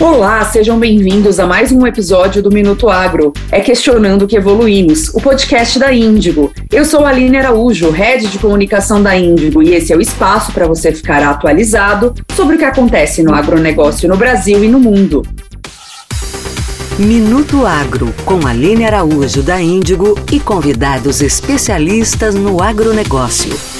Olá, sejam bem-vindos a mais um episódio do Minuto Agro. É Questionando que Evoluímos, o podcast da Índigo. Eu sou a Aline Araújo, head de comunicação da Índigo, e esse é o espaço para você ficar atualizado sobre o que acontece no agronegócio no Brasil e no mundo. Minuto Agro, com Aline Araújo da Índigo e convidados especialistas no agronegócio.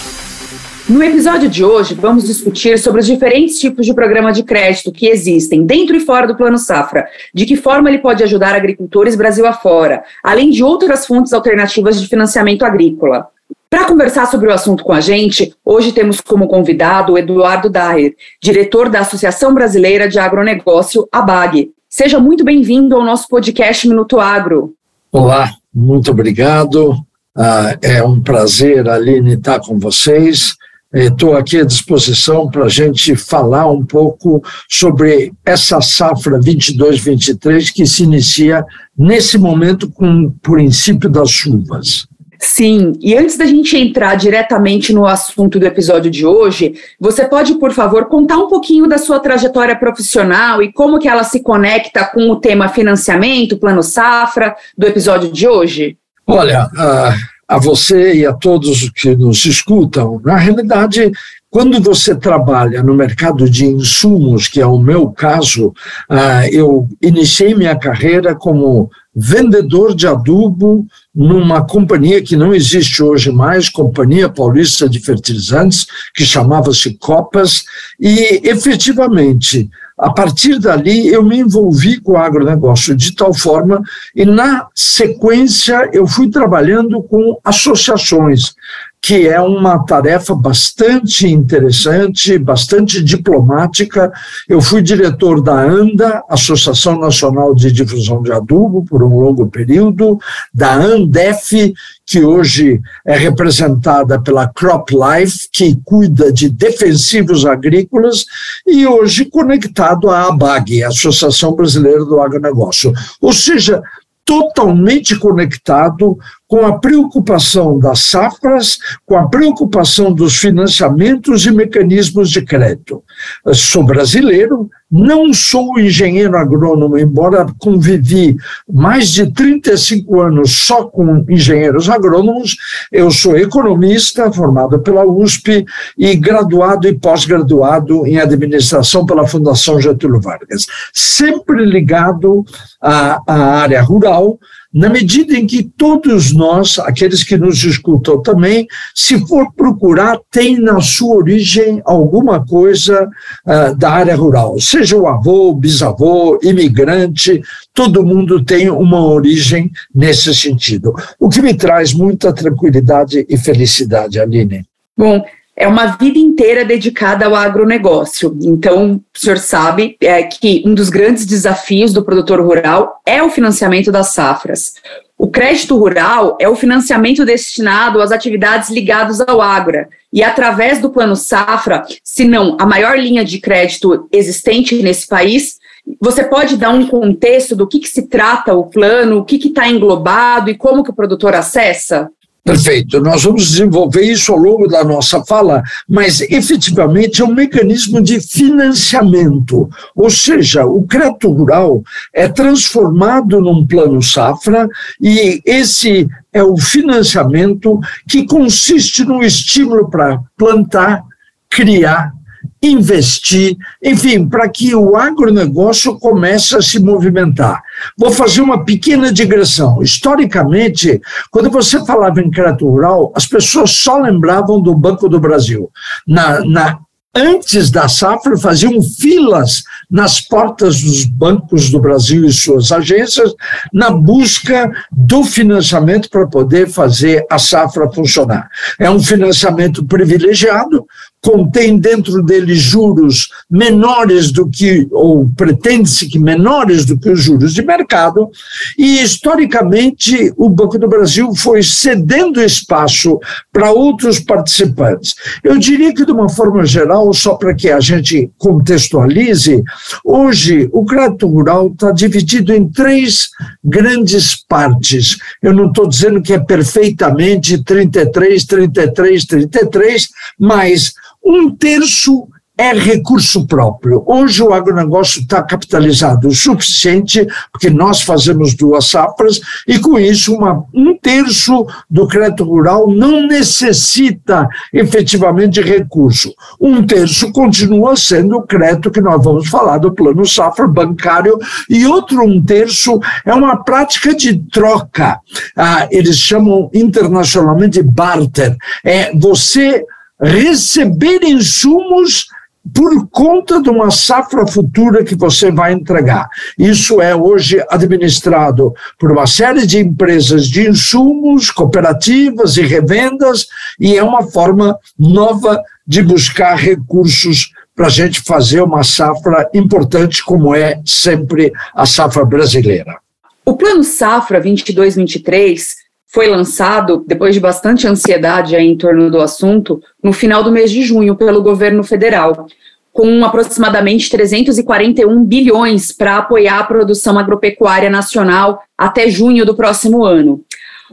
No episódio de hoje, vamos discutir sobre os diferentes tipos de programa de crédito que existem dentro e fora do Plano Safra, de que forma ele pode ajudar agricultores Brasil afora, além de outras fontes alternativas de financiamento agrícola. Para conversar sobre o assunto com a gente, hoje temos como convidado o Eduardo Daher, diretor da Associação Brasileira de Agronegócio, ABAG. Seja muito bem-vindo ao nosso podcast Minuto Agro. Olá, muito obrigado. Ah, é um prazer, Aline, estar com vocês. Estou aqui à disposição para a gente falar um pouco sobre essa safra 22-23 que se inicia nesse momento com o princípio das chuvas. Sim, e antes da gente entrar diretamente no assunto do episódio de hoje, você pode, por favor, contar um pouquinho da sua trajetória profissional e como que ela se conecta com o tema financiamento, plano safra, do episódio de hoje? Olha, uh a você e a todos que nos escutam. Na realidade, quando você trabalha no mercado de insumos, que é o meu caso, uh, eu iniciei minha carreira como vendedor de adubo numa companhia que não existe hoje mais, Companhia Paulista de Fertilizantes, que chamava-se Copas, e efetivamente a partir dali, eu me envolvi com o agronegócio de tal forma, e na sequência, eu fui trabalhando com associações, que é uma tarefa bastante interessante, bastante diplomática. Eu fui diretor da ANDA, Associação Nacional de Difusão de Adubo, por um longo período, da ANDEF, que hoje é representada pela CropLife, que cuida de defensivos agrícolas, e hoje conectado à ABAG, Associação Brasileira do Agronegócio. Ou seja, totalmente conectado com a preocupação das safras, com a preocupação dos financiamentos e mecanismos de crédito. Sou brasileiro, não sou engenheiro agrônomo, embora convivi mais de 35 anos só com engenheiros agrônomos, eu sou economista, formado pela USP e graduado e pós-graduado em administração pela Fundação Getúlio Vargas. Sempre ligado à, à área rural, na medida em que todos nós, aqueles que nos escutam também, se for procurar, tem na sua origem alguma coisa uh, da área rural, seja o avô, bisavô, imigrante, todo mundo tem uma origem nesse sentido. O que me traz muita tranquilidade e felicidade, Aline. Bom, é uma vida inteira dedicada ao agronegócio. Então, o senhor sabe é, que um dos grandes desafios do produtor rural é o financiamento das safras. O crédito rural é o financiamento destinado às atividades ligadas ao agro. E através do Plano Safra, se não a maior linha de crédito existente nesse país, você pode dar um contexto do que, que se trata o plano, o que está englobado e como que o produtor acessa? Perfeito, nós vamos desenvolver isso ao longo da nossa fala, mas efetivamente é um mecanismo de financiamento, ou seja, o crédito rural é transformado num plano safra e esse é o financiamento que consiste no estímulo para plantar, criar investir, enfim, para que o agronegócio comece a se movimentar. Vou fazer uma pequena digressão. Historicamente, quando você falava em crédito rural, as pessoas só lembravam do Banco do Brasil. Na, na antes da safra, faziam filas nas portas dos bancos do Brasil e suas agências, na busca do financiamento para poder fazer a safra funcionar. É um financiamento privilegiado, contém dentro dele juros menores do que, ou pretende-se que menores do que os juros de mercado, e historicamente o Banco do Brasil foi cedendo espaço para outros participantes. Eu diria que, de uma forma geral, só para que a gente contextualize, hoje o crédito rural está dividido em três grandes partes. Eu não estou dizendo que é perfeitamente 33, 33, 33, mas um terço é recurso próprio. Hoje o agronegócio está capitalizado o suficiente, porque nós fazemos duas safras, e com isso uma, um terço do crédito rural não necessita efetivamente recurso. Um terço continua sendo o crédito que nós vamos falar do plano safra bancário, e outro um terço é uma prática de troca. Ah, eles chamam internacionalmente barter. É você receber insumos por conta de uma safra futura que você vai entregar. Isso é hoje administrado por uma série de empresas de insumos, cooperativas e revendas, e é uma forma nova de buscar recursos para a gente fazer uma safra importante, como é sempre a safra brasileira. O Plano Safra 22-23 foi lançado, depois de bastante ansiedade em torno do assunto, no final do mês de junho pelo governo federal, com aproximadamente 341 bilhões para apoiar a produção agropecuária nacional até junho do próximo ano.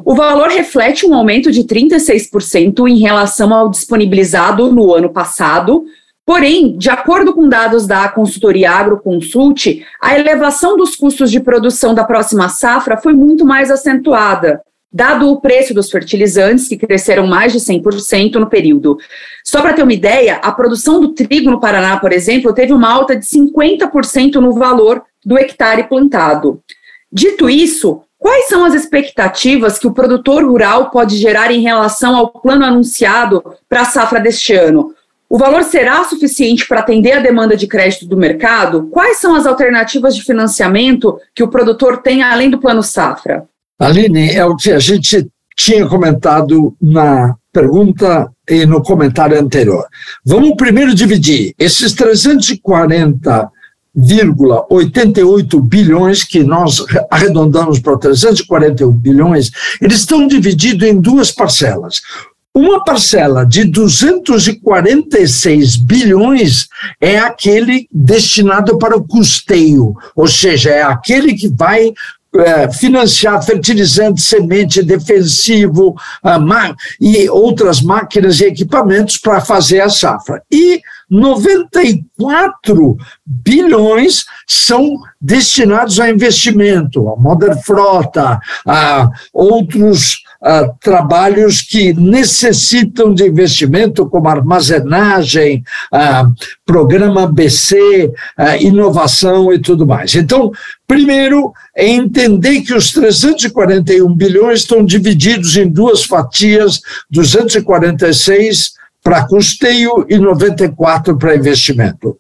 O valor reflete um aumento de 36% em relação ao disponibilizado no ano passado, Porém, de acordo com dados da consultoria AgroConsult, a elevação dos custos de produção da próxima safra foi muito mais acentuada, dado o preço dos fertilizantes, que cresceram mais de 100% no período. Só para ter uma ideia, a produção do trigo no Paraná, por exemplo, teve uma alta de 50% no valor do hectare plantado. Dito isso, quais são as expectativas que o produtor rural pode gerar em relação ao plano anunciado para a safra deste ano? O valor será suficiente para atender a demanda de crédito do mercado? Quais são as alternativas de financiamento que o produtor tem além do plano safra? Aline, é o que a gente tinha comentado na pergunta e no comentário anterior. Vamos primeiro dividir esses 340,88 bilhões que nós arredondamos para 341 bilhões, eles estão divididos em duas parcelas. Uma parcela de 246 bilhões é aquele destinado para o custeio, ou seja, é aquele que vai é, financiar fertilizante, semente, defensivo e outras máquinas e equipamentos para fazer a safra. E 94 bilhões são destinados a investimento, a Modern Frota, a outros trabalhos que necessitam de investimento, como armazenagem, uh, programa BC, uh, inovação e tudo mais. Então, primeiro, é entender que os 341 bilhões estão divididos em duas fatias, 246 para custeio e 94 para investimento.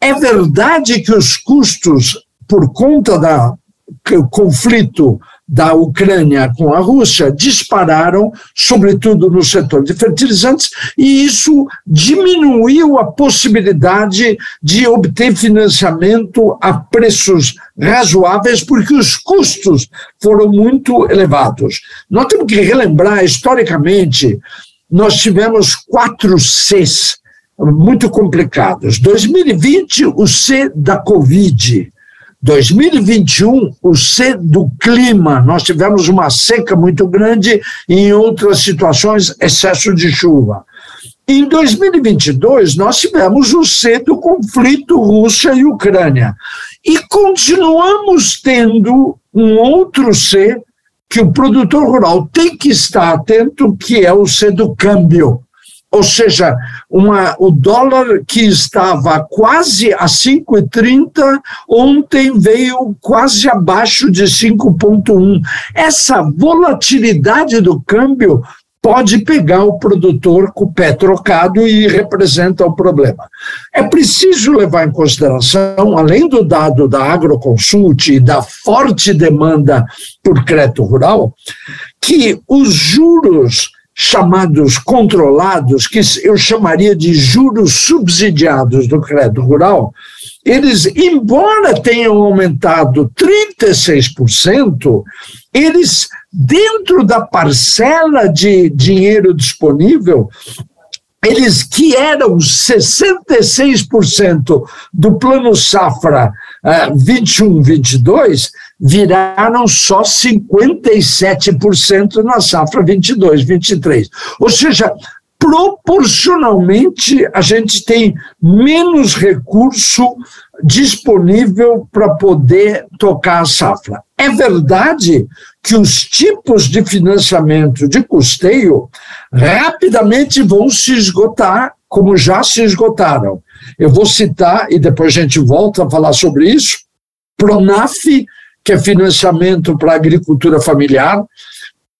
É verdade que os custos, por conta do conflito da Ucrânia com a Rússia, dispararam, sobretudo no setor de fertilizantes, e isso diminuiu a possibilidade de obter financiamento a preços razoáveis, porque os custos foram muito elevados. Nós temos que relembrar, historicamente, nós tivemos quatro Cs muito complicados. 2020, o C da Covid. 2021, o C do clima. Nós tivemos uma seca muito grande e, em outras situações, excesso de chuva. Em 2022, nós tivemos o C do conflito Rússia e Ucrânia. E continuamos tendo um outro C que o produtor rural tem que estar atento, que é o C do câmbio. Ou seja, uma, o dólar que estava quase a 5,30, ontem veio quase abaixo de 5,1. Essa volatilidade do câmbio pode pegar o produtor com o pé trocado e representa o problema. É preciso levar em consideração, além do dado da agroconsult e da forte demanda por crédito rural, que os juros chamados controlados, que eu chamaria de juros subsidiados do crédito rural, eles, embora tenham aumentado 36%, eles, dentro da parcela de dinheiro disponível, eles que eram 66% do plano safra uh, 21-22, viraram só 57% na safra 22-23. Ou seja, proporcionalmente a gente tem menos recurso disponível para poder tocar a safra. É verdade que os tipos de financiamento de custeio rapidamente vão se esgotar, como já se esgotaram. Eu vou citar, e depois a gente volta a falar sobre isso, Pronaf, que é financiamento para agricultura familiar,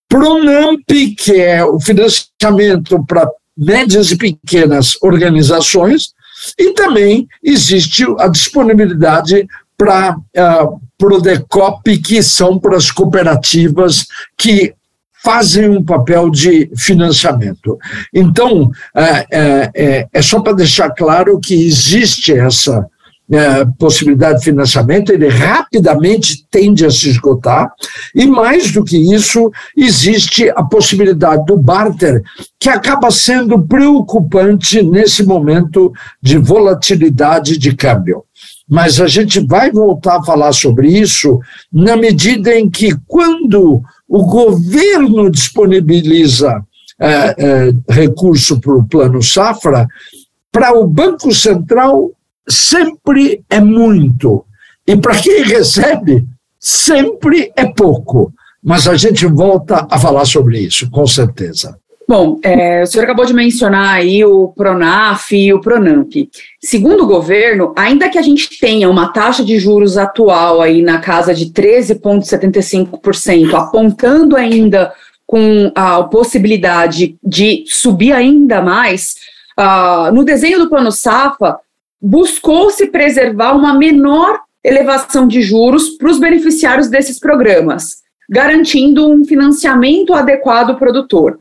Pronamp, que é o financiamento para médias e pequenas organizações, e também existe a disponibilidade para uh, ah, Prodecop, que são para as cooperativas que fazem um papel de financiamento. Então, é, é, é só para deixar claro que existe essa é, possibilidade de financiamento, ele rapidamente tende a se esgotar, e mais do que isso, existe a possibilidade do barter, que acaba sendo preocupante nesse momento de volatilidade de câmbio. Mas a gente vai voltar a falar sobre isso na medida em que, quando o governo disponibiliza é, é, recurso para o Plano Safra, para o Banco Central sempre é muito. E para quem recebe, sempre é pouco. Mas a gente volta a falar sobre isso, com certeza. Bom, é, o senhor acabou de mencionar aí o Pronaf e o Pronamp. Segundo o governo, ainda que a gente tenha uma taxa de juros atual aí na casa de 13,75%, apontando ainda com a possibilidade de subir ainda mais, uh, no desenho do Plano Safra, buscou-se preservar uma menor elevação de juros para os beneficiários desses programas, garantindo um financiamento adequado ao produtor.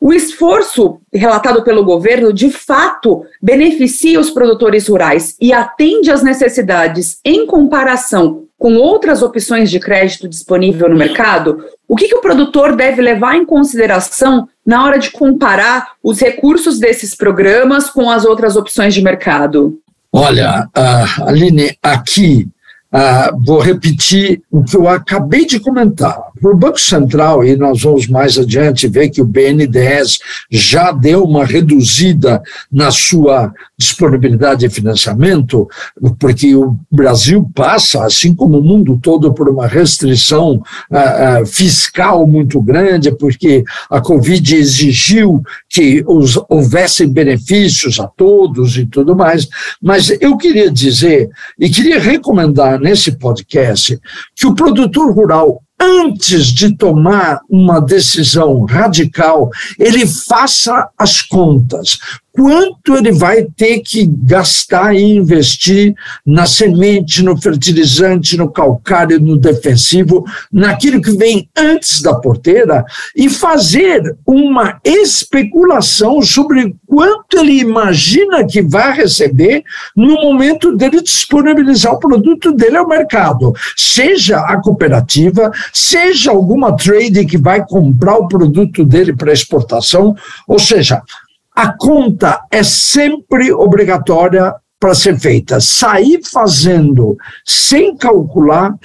O esforço relatado pelo governo, de fato, beneficia os produtores rurais e atende às necessidades em comparação com outras opções de crédito disponível no mercado? O que, que o produtor deve levar em consideração na hora de comparar os recursos desses programas com as outras opções de mercado? Olha, uh, Aline, aqui uh, vou repetir o que eu acabei de comentar. Para o Banco Central, e nós vamos mais adiante ver que o BNDES já deu uma reduzida na sua disponibilidade de financiamento, porque o Brasil passa, assim como o mundo todo, por uma restrição uh, uh, fiscal muito grande, porque a Covid exigiu que os, benefícios a todos e tudo mais. Mas eu queria dizer, e queria recomendar nesse podcast, que o produtor rural antes de tomar uma decisão radical, ele faça as contas quanto ele vai ter que gastar e investir na semente, no fertilizante, no calcário, no defensivo, naquilo que vem antes da porteira e fazer uma especulação sobre quanto ele imagina que vai receber no momento dele disponibilizar o produto dele ao mercado, seja a cooperativa, seja alguma trade que vai comprar o produto dele para exportação, ou seja, a conta é sempre obrigatória para ser feita. Sair fazendo sem calcular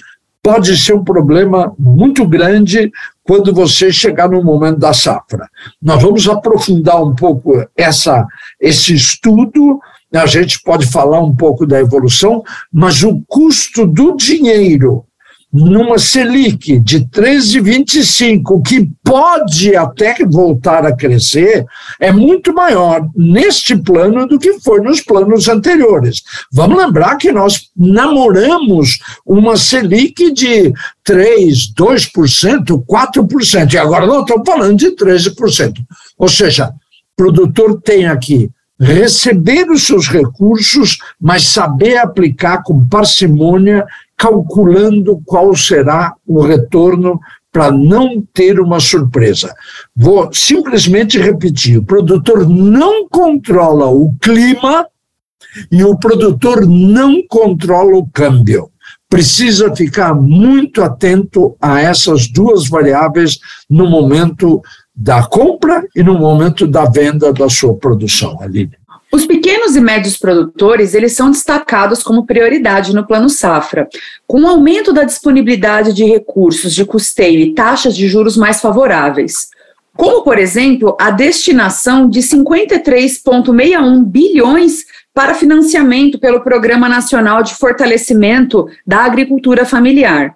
pode ser um problema muito grande quando você chegar no momento da safra. Nós vamos aprofundar um pouco essa, esse estudo, a gente pode falar um pouco da evolução, mas o custo do dinheiro numa Selic de 13,25, que pode até voltar a crescer, é muito maior neste plano do que foi nos planos anteriores. Vamos lembrar que nós namoramos uma Selic de 3, 2%, 4%, e agora nós estamos falando de 13%. Ou seja, o produtor tem aqui receber os seus recursos, mas saber aplicar com parcimônia calculando qual será o retorno para não ter uma surpresa. Vou simplesmente repetir: o produtor não controla o clima e o produtor não controla o câmbio. Precisa ficar muito atento a essas duas variáveis no momento da compra e no momento da venda da sua produção, Aline. Os pequenos e médios produtores, eles são destacados como prioridade no Plano Safra. Com o aumento da disponibilidade de recursos de custeio e taxas de juros mais favoráveis, como, por exemplo, a destinação de 53,61 bilhões para financiamento pelo Programa Nacional de Fortalecimento da Agricultura Familiar.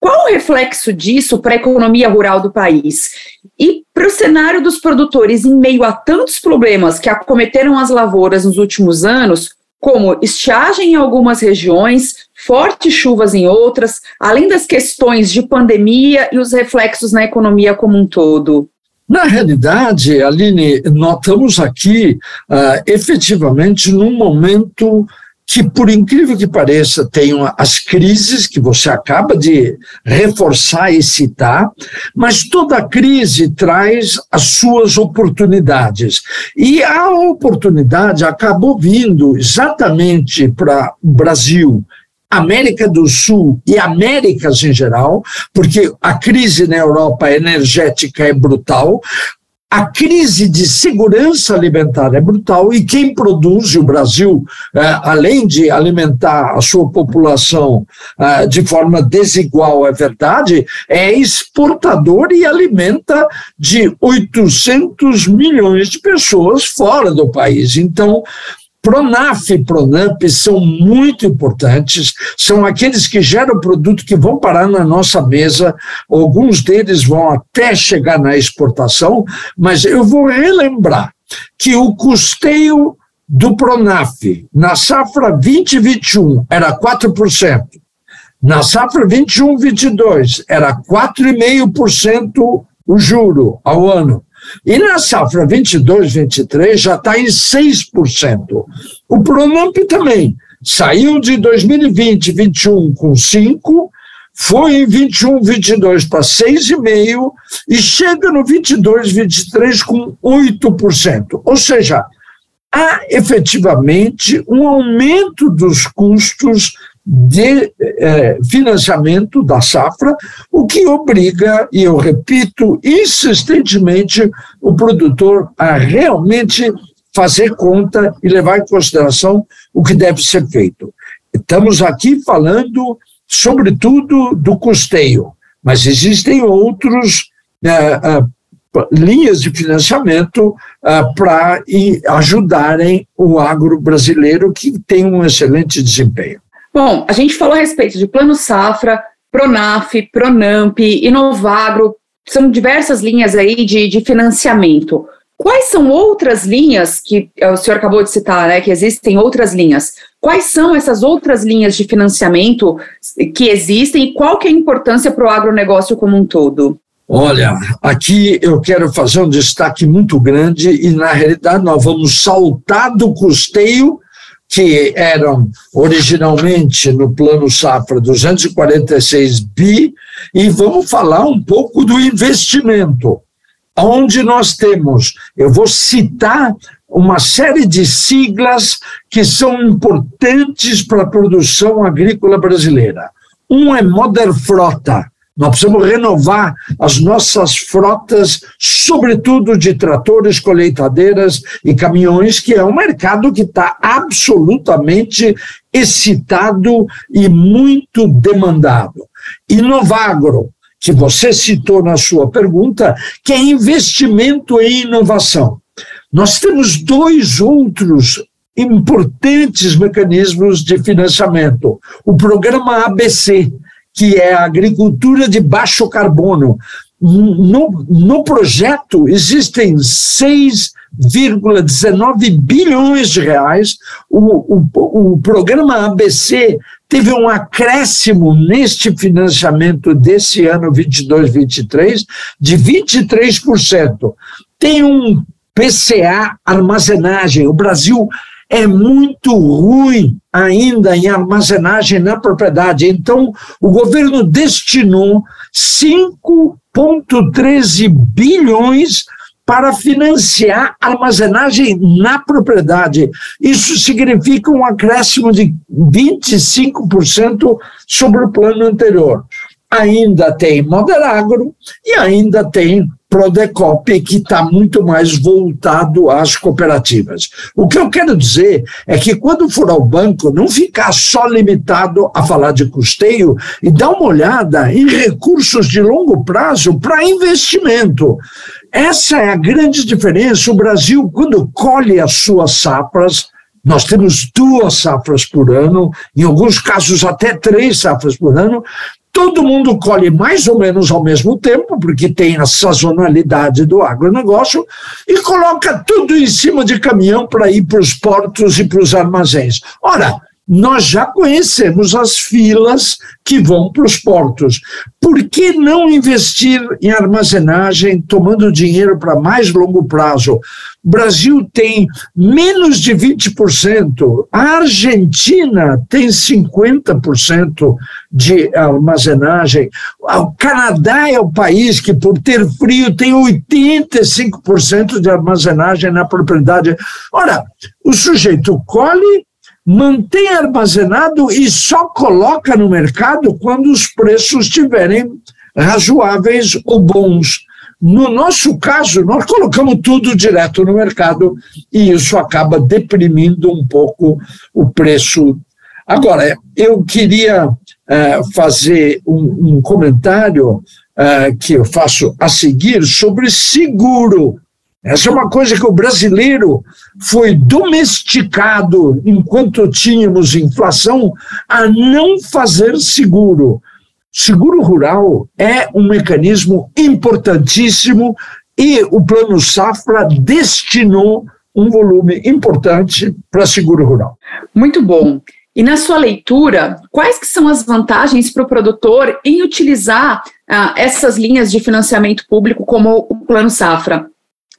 Qual o reflexo disso para a economia rural do país? E para o cenário dos produtores, em meio a tantos problemas que acometeram as lavouras nos últimos anos, como estiagem em algumas regiões, fortes chuvas em outras, além das questões de pandemia e os reflexos na economia como um todo? Na realidade, Aline, notamos aqui uh, efetivamente num momento que, por incrível que pareça, tem as crises que você acaba de reforçar e citar, mas toda crise traz as suas oportunidades. E a oportunidade acabou vindo exatamente para o Brasil, América do Sul e Américas em geral, porque a crise na Europa energética é brutal, a crise de segurança alimentar é brutal e quem produz, o Brasil, é, além de alimentar a sua população é, de forma desigual, é verdade, é exportador e alimenta de 800 milhões de pessoas fora do país. Então, Pronaf e Pronamp são muito importantes, são aqueles que geram produto que vão parar na nossa mesa, alguns deles vão até chegar na exportação, mas eu vou relembrar que o custeio do Pronaf na safra 2021 era 4%, na safra 21-22 era 4,5% o juro ao ano. E na safra 22, 23 já está em 6%. O Pronamp também saiu de 2020, 21 com 5, foi em 21, 22 para 6,5 e chega no 22, 23 com 8%. Ou seja, há efetivamente um aumento dos custos de eh, financiamento da safra, o que obriga, e eu repito insistentemente, o produtor a realmente fazer conta e levar em consideração o que deve ser feito. Estamos aqui falando, sobretudo, do custeio, mas existem outros eh, eh, linhas de financiamento para ajudarem o agro brasileiro que tem um excelente desempenho. Bom, a gente falou a respeito de Plano Safra, Pronaf, Pronamp, Inovagro, são diversas linhas aí de, de financiamento. Quais são outras linhas que o senhor acabou de citar, né? Que existem outras linhas. Quais são essas outras linhas de financiamento que existem e qual que é a importância para o agronegócio como um todo? Olha, aqui eu quero fazer um destaque muito grande e, na realidade, nós vamos saltar do custeio que eram originalmente no plano safra 246 bi, e vamos falar um pouco do investimento, onde nós temos, eu vou citar uma série de siglas que são importantes para a produção agrícola brasileira. Um é Modern Frota, nós precisamos renovar as nossas frotas, sobretudo de tratores, colheitadeiras e caminhões, que é um mercado que está absolutamente excitado e muito demandado. E Novagro, que você citou na sua pergunta, que é investimento em inovação. Nós temos dois outros importantes mecanismos de financiamento. O programa ABC, que é a agricultura de baixo carbono. No, no projeto existem 6,19 bilhões de reais. O, o, o programa ABC teve um acréscimo neste financiamento desse ano 22-23 de 23%. Tem um PCA armazenagem. O Brasil é muito ruim ainda em armazenagem na propriedade. Então, o governo destinou 5,13 bilhões para financiar armazenagem na propriedade. Isso significa um acréscimo de 25% sobre o plano anterior. Ainda tem Moderagro e ainda tem Prodecop, que está muito mais voltado às cooperativas. O que eu quero dizer é que quando for ao banco, não ficar só limitado a falar de custeio e dar uma olhada em recursos de longo prazo para investimento. Essa é a grande diferença. O Brasil, quando colhe as suas safras, nós temos duas safras por ano, em alguns casos até três safras por ano. Todo mundo colhe mais ou menos ao mesmo tempo, porque tem a sazonalidade do agronegócio, e coloca tudo em cima de caminhão para ir para os portos e para os armazéns. Ora, nós já conhecemos as filas que vão para os portos. Por que não investir em armazenagem, tomando dinheiro para mais longo prazo? Brasil tem menos de 20%, a Argentina tem 50% de armazenagem, o Canadá é o país que, por ter frio, tem 85% de armazenagem na propriedade. Ora, o sujeito colhe mantém armazenado e só coloca no mercado quando os preços estiverem razoáveis ou bons. No nosso caso, nós colocamos tudo direto no mercado e isso acaba deprimindo um pouco o preço. Agora, eu queria uh, fazer um, um comentário uh, que eu faço a seguir sobre seguro. Essa é uma coisa que o brasileiro foi domesticado enquanto tínhamos inflação a não fazer seguro. Seguro rural é um mecanismo importantíssimo e o Plano Safra destinou um volume importante para seguro rural. Muito bom. E na sua leitura, quais que são as vantagens para o produtor em utilizar ah, essas linhas de financiamento público como o Plano Safra?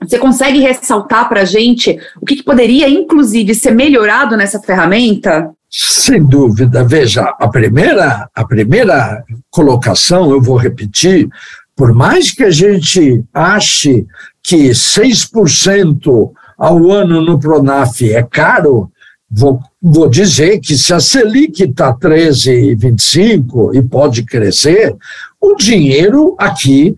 Você consegue ressaltar para a gente o que, que poderia, inclusive, ser melhorado nessa ferramenta? Sem dúvida. Veja, a primeira, a primeira colocação, eu vou repetir, por mais que a gente ache que 6% ao ano no Pronaf é caro, vou, vou dizer que se a Selic está 13,25 e pode crescer, o dinheiro aqui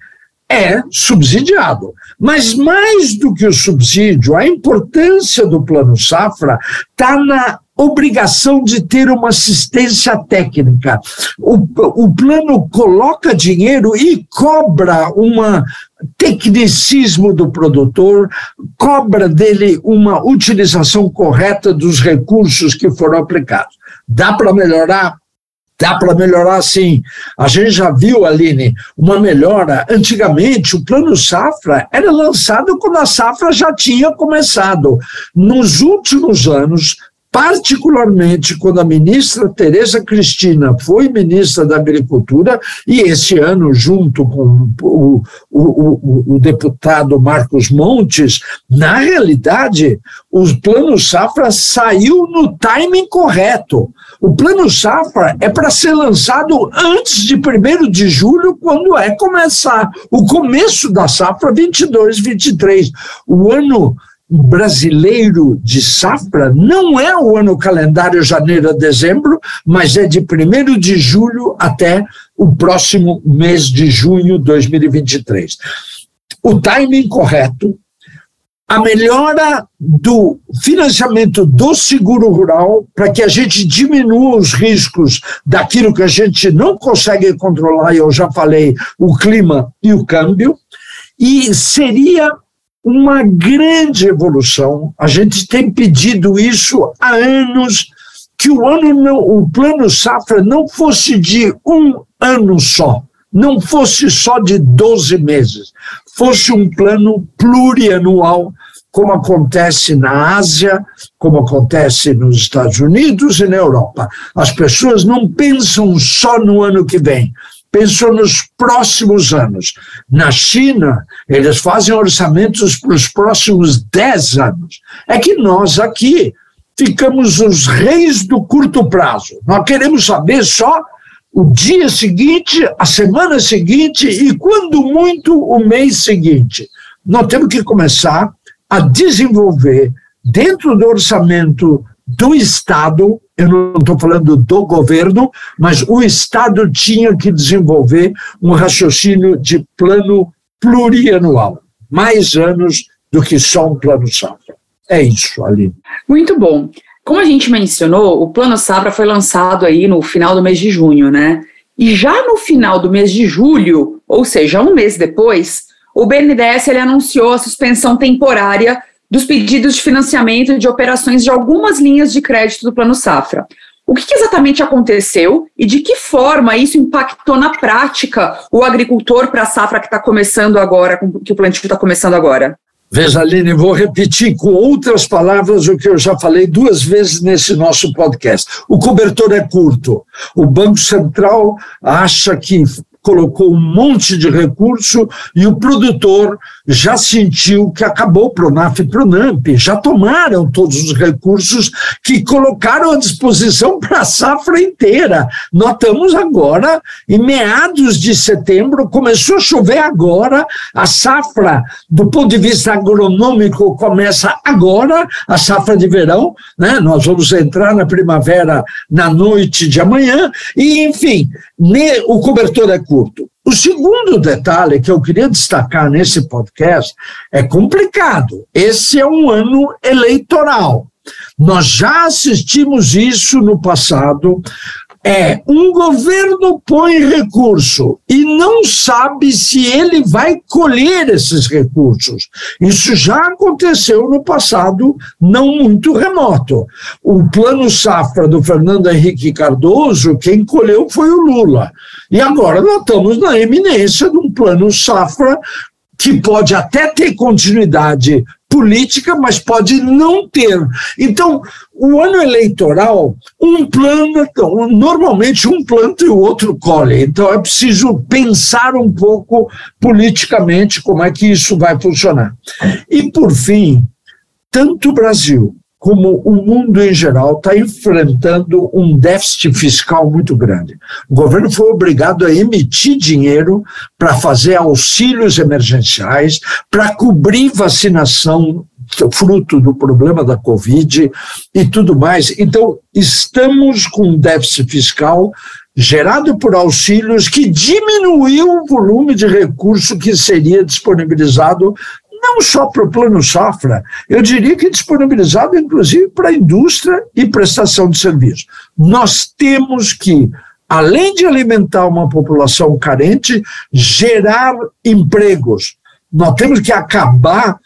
é subsidiado. Mas mais do que o subsídio, a importância do Plano Safra está na obrigação de ter uma assistência técnica. O, o plano coloca dinheiro e cobra um tecnicismo do produtor, cobra dele uma utilização correta dos recursos que foram aplicados. Dá para melhorar? Dá para melhorar sim. A gente já viu, Aline, uma melhora. Antigamente, o plano safra era lançado quando a safra já tinha começado. Nos últimos anos, particularmente quando a ministra Tereza Cristina foi ministra da Agricultura, e esse ano, junto com o, o, o, o deputado Marcos Montes, na realidade, o Plano Safra saiu no timing correto. O Plano Safra é para ser lançado antes de 1 de julho, quando é começar o começo da safra 22-23. O ano brasileiro de safra não é o ano calendário janeiro a dezembro, mas é de 1 de julho até o próximo mês de junho de 2023. O timing correto, a melhora do financiamento do seguro rural para que a gente diminua os riscos daquilo que a gente não consegue controlar, eu já falei, o clima e o câmbio, e seria uma grande evolução. A gente tem pedido isso há anos que o ano não, o plano safra não fosse de um ano só, não fosse só de 12 meses, fosse um plano plurianual, como acontece na Ásia, como acontece nos Estados Unidos e na Europa. As pessoas não pensam só no ano que vem, pensou nos próximos anos. Na China, eles fazem orçamentos para os próximos 10 anos. É que nós aqui ficamos os reis do curto prazo. Nós queremos saber só o dia seguinte, a semana seguinte e, quando muito, o mês seguinte. Nós temos que começar a desenvolver, dentro do orçamento do Estado, eu não estou falando do governo, mas o Estado tinha que desenvolver um raciocínio de plano plurianual, mais anos do que só um plano safra. É isso, Aline. Muito bom. Como a gente mencionou, o plano safra foi lançado aí no final do mês de junho, né? E já no final do mês de julho, ou seja, um mês depois, o BNDES ele anunciou a suspensão temporária dos pedidos de financiamento de operações de algumas linhas de crédito do Plano Safra. O que, exatamente aconteceu e de que forma isso impactou na prática o agricultor para a safra que está começando agora, que o plantio está começando agora? Veja, Aline, vou repetir com outras palavras o que eu já falei duas vezes nesse nosso podcast. O cobertor é curto. O Banco Central acha que colocou um monte de recurso e o produtor já sentiu que acabou Pronaf e Pronamp, já tomaram todos os recursos que colocaram à disposição para a safra inteira. Nós estamos agora em meados de setembro, começou a chover agora, a safra, do ponto de vista agronômico, começa agora, a safra de verão, né? nós vamos entrar na primavera na noite de amanhã, e enfim, o cobertor é curto. O segundo detalhe que eu queria destacar nesse podcast é complicado. Esse é um ano eleitoral. Nós já assistimos isso no passado é um governo põe recurso e não sabe se ele vai colher esses recursos. Isso já aconteceu no passado não muito remoto. O plano safra do Fernando Henrique Cardoso, quem colheu foi o Lula. E agora nós estamos na eminência de um plano safra que pode até ter continuidade política, mas pode não ter. Então, o ano eleitoral, um planta, normalmente um planta e o outro colhe. Então, é preciso pensar um pouco politicamente como é que isso vai funcionar. E, por fim, tanto o Brasil como o mundo em geral está enfrentando um déficit fiscal muito grande. O governo foi obrigado a emitir dinheiro para fazer auxílios emergenciais, para cobrir vacinação fruto do problema da Covid e tudo mais. Então, estamos com um déficit fiscal gerado por auxílios que diminuiu o volume de recurso que seria disponibilizado não só para o plano safra, eu diria que disponibilizado inclusive para a indústria e prestação de serviços. Nós temos que, além de alimentar uma população carente, gerar empregos. Nós temos que acabar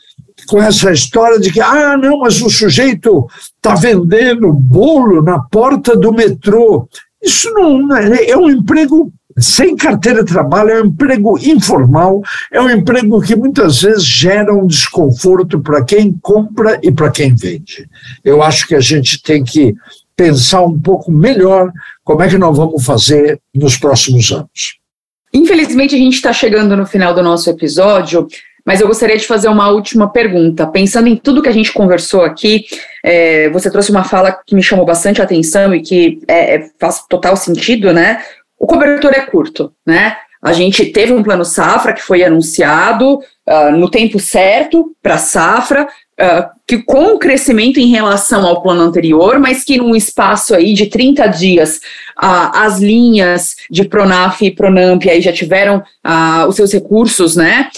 com essa história de que, ah, não, mas o sujeito está vendendo bolo na porta do metrô. Isso não é, é um emprego sem carteira de trabalho, é um emprego informal, é um emprego que muitas vezes gera um desconforto para quem compra e para quem vende. Eu acho que a gente tem que pensar um pouco melhor como é que nós vamos fazer nos próximos anos. Infelizmente, a gente está chegando no final do nosso episódio, mas eu gostaria de fazer uma última pergunta. Pensando em tudo que a gente conversou aqui, é, você trouxe uma fala que me chamou bastante atenção e que é, é faz total sentido, né? O cobertor é curto, né? A gente teve um plano safra que foi anunciado uh, no tempo certo para safra, uh, que com o crescimento em relação ao plano anterior, mas que num espaço aí de 30 dias, uh, as linhas de Pronaf e Pronamp aí já tiveram os seus recursos né,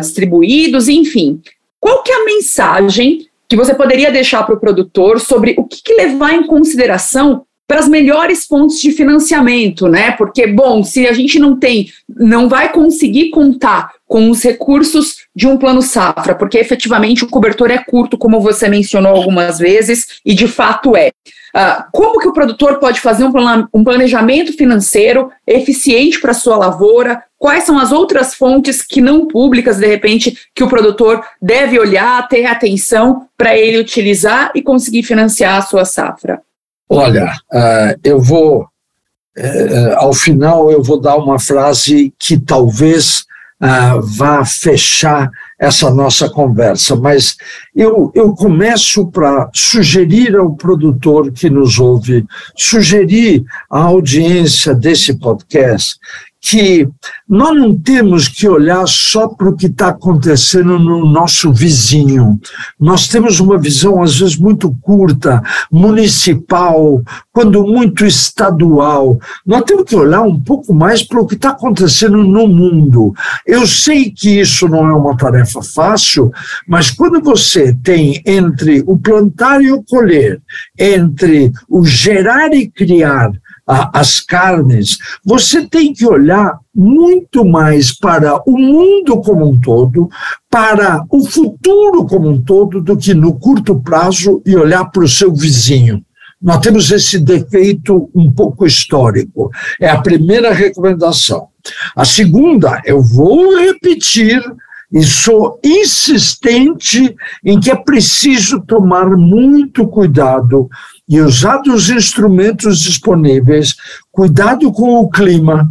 distribuídos, enfim. Qual que é a mensagem que você poderia deixar para o produtor sobre o que, que levar em consideração para as melhores fontes de financiamento, né? Porque, bom, se a gente não tem, não vai conseguir contar com os recursos de um plano safra, porque efetivamente o cobertor é curto, como você mencionou algumas vezes, e de fato é. Uh, como que o produtor pode fazer um, um planejamento financeiro eficiente para sua lavoura? Quais são as outras fontes que não públicas, de repente, que o produtor deve olhar, ter atenção para ele utilizar e conseguir financiar a sua safra? Olha, uh, eu vou, uh, ao final, eu vou dar uma frase que talvez uh, vá fechar essa nossa conversa, mas eu, eu começo para sugerir ao produtor que nos ouve, sugerir à audiência desse podcast que nós não temos que olhar só para o que está acontecendo no nosso vizinho. Nós temos uma visão, às vezes, muito curta, municipal, quando muito estadual. Nós temos que olhar um pouco mais para o que está acontecendo no mundo. Eu sei que isso não é uma tarefa fácil, mas quando você tem entre o plantar e o colher, entre o gerar e criar, as carnes, você tem que olhar muito mais para o mundo como um todo, para o futuro como um todo, do que no curto prazo e olhar para o seu vizinho. Nós temos esse defeito um pouco histórico. É a primeira recomendação. A segunda, eu vou repetir e sou insistente em que é preciso tomar muito cuidado e usar os instrumentos disponíveis, cuidado com o clima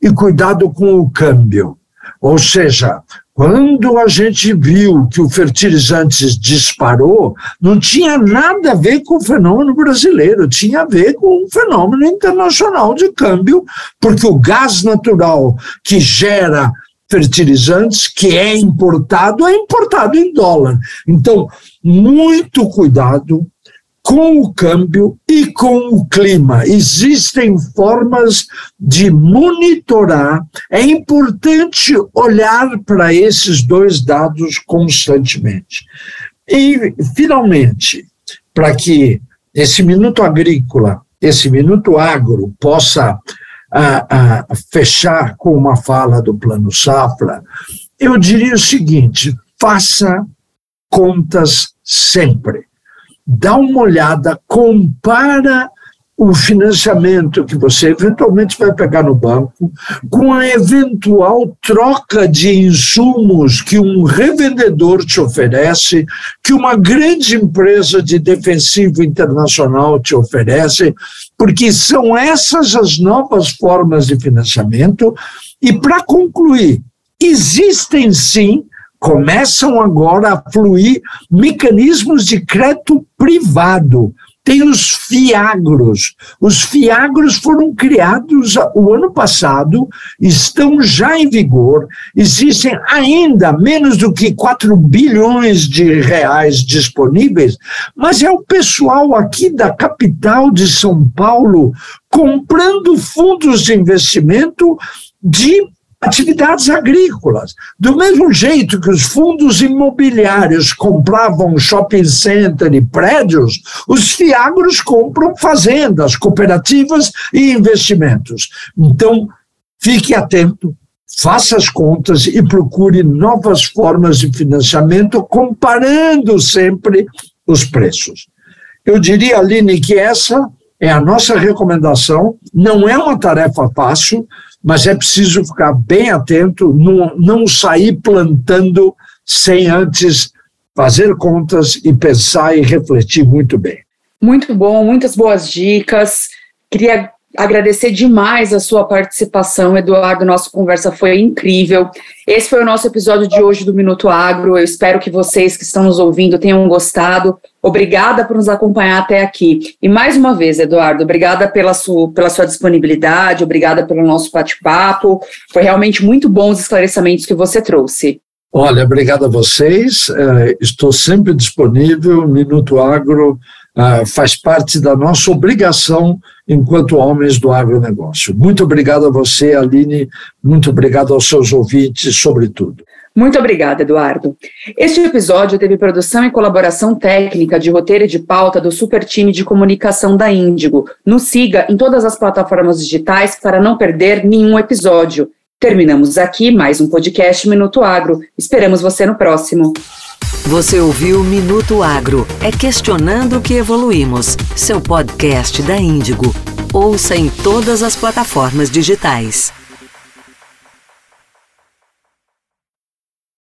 e cuidado com o câmbio. Ou seja, quando a gente viu que o fertilizantes disparou, não tinha nada a ver com o fenômeno brasileiro, tinha a ver com um fenômeno internacional de câmbio, porque o gás natural que gera fertilizantes, que é importado, é importado em dólar. Então, muito cuidado com o câmbio e com o clima. Existem formas de monitorar. É importante olhar para esses dois dados constantemente. E, finalmente, para que esse minuto agrícola, esse minuto agro, possa a, a fechar com uma fala do Plano Safra, eu diria o seguinte: faça contas sempre. Dá uma olhada, compara o financiamento que você eventualmente vai pegar no banco, com a eventual troca de insumos que um revendedor te oferece, que uma grande empresa de defensivo internacional te oferece, porque são essas as novas formas de financiamento. E para concluir, existem sim começam agora a fluir mecanismos de crédito privado tem os fiagros. Os fiagros foram criados o ano passado, estão já em vigor, existem ainda menos do que 4 bilhões de reais disponíveis, mas é o pessoal aqui da capital de São Paulo comprando fundos de investimento de atividades agrícolas. Do mesmo jeito que os fundos imobiliários compravam shopping center e prédios, os fiagros compram fazendas, cooperativas e investimentos. Então, fique atento, faça as contas e procure novas formas de financiamento, comparando sempre os preços. Eu diria, Aline, que essa é a nossa recomendação, não é uma tarefa fácil, mas é preciso ficar bem atento, não, não sair plantando sem antes fazer contas e pensar e refletir muito bem. Muito bom, muitas boas dicas. Queria agradecer demais a sua participação, Eduardo. Nossa conversa foi incrível. Esse foi o nosso episódio de hoje do Minuto Agro. Eu espero que vocês que estão nos ouvindo tenham gostado. Obrigada por nos acompanhar até aqui. E mais uma vez, Eduardo, obrigada pela sua, pela sua disponibilidade, obrigada pelo nosso bate-papo. Foi realmente muito bom os esclarecimentos que você trouxe. Olha, obrigado a vocês. Uh, estou sempre disponível. Minuto Agro uh, faz parte da nossa obrigação enquanto homens do agronegócio. Muito obrigado a você, Aline. Muito obrigado aos seus ouvintes, sobretudo. Muito obrigada, Eduardo. Este episódio teve produção e colaboração técnica de roteiro e de pauta do super time de comunicação da Índigo. Nos siga em todas as plataformas digitais para não perder nenhum episódio. Terminamos aqui mais um podcast Minuto Agro. Esperamos você no próximo. Você ouviu Minuto Agro. É questionando que evoluímos. Seu podcast da Índigo. Ouça em todas as plataformas digitais.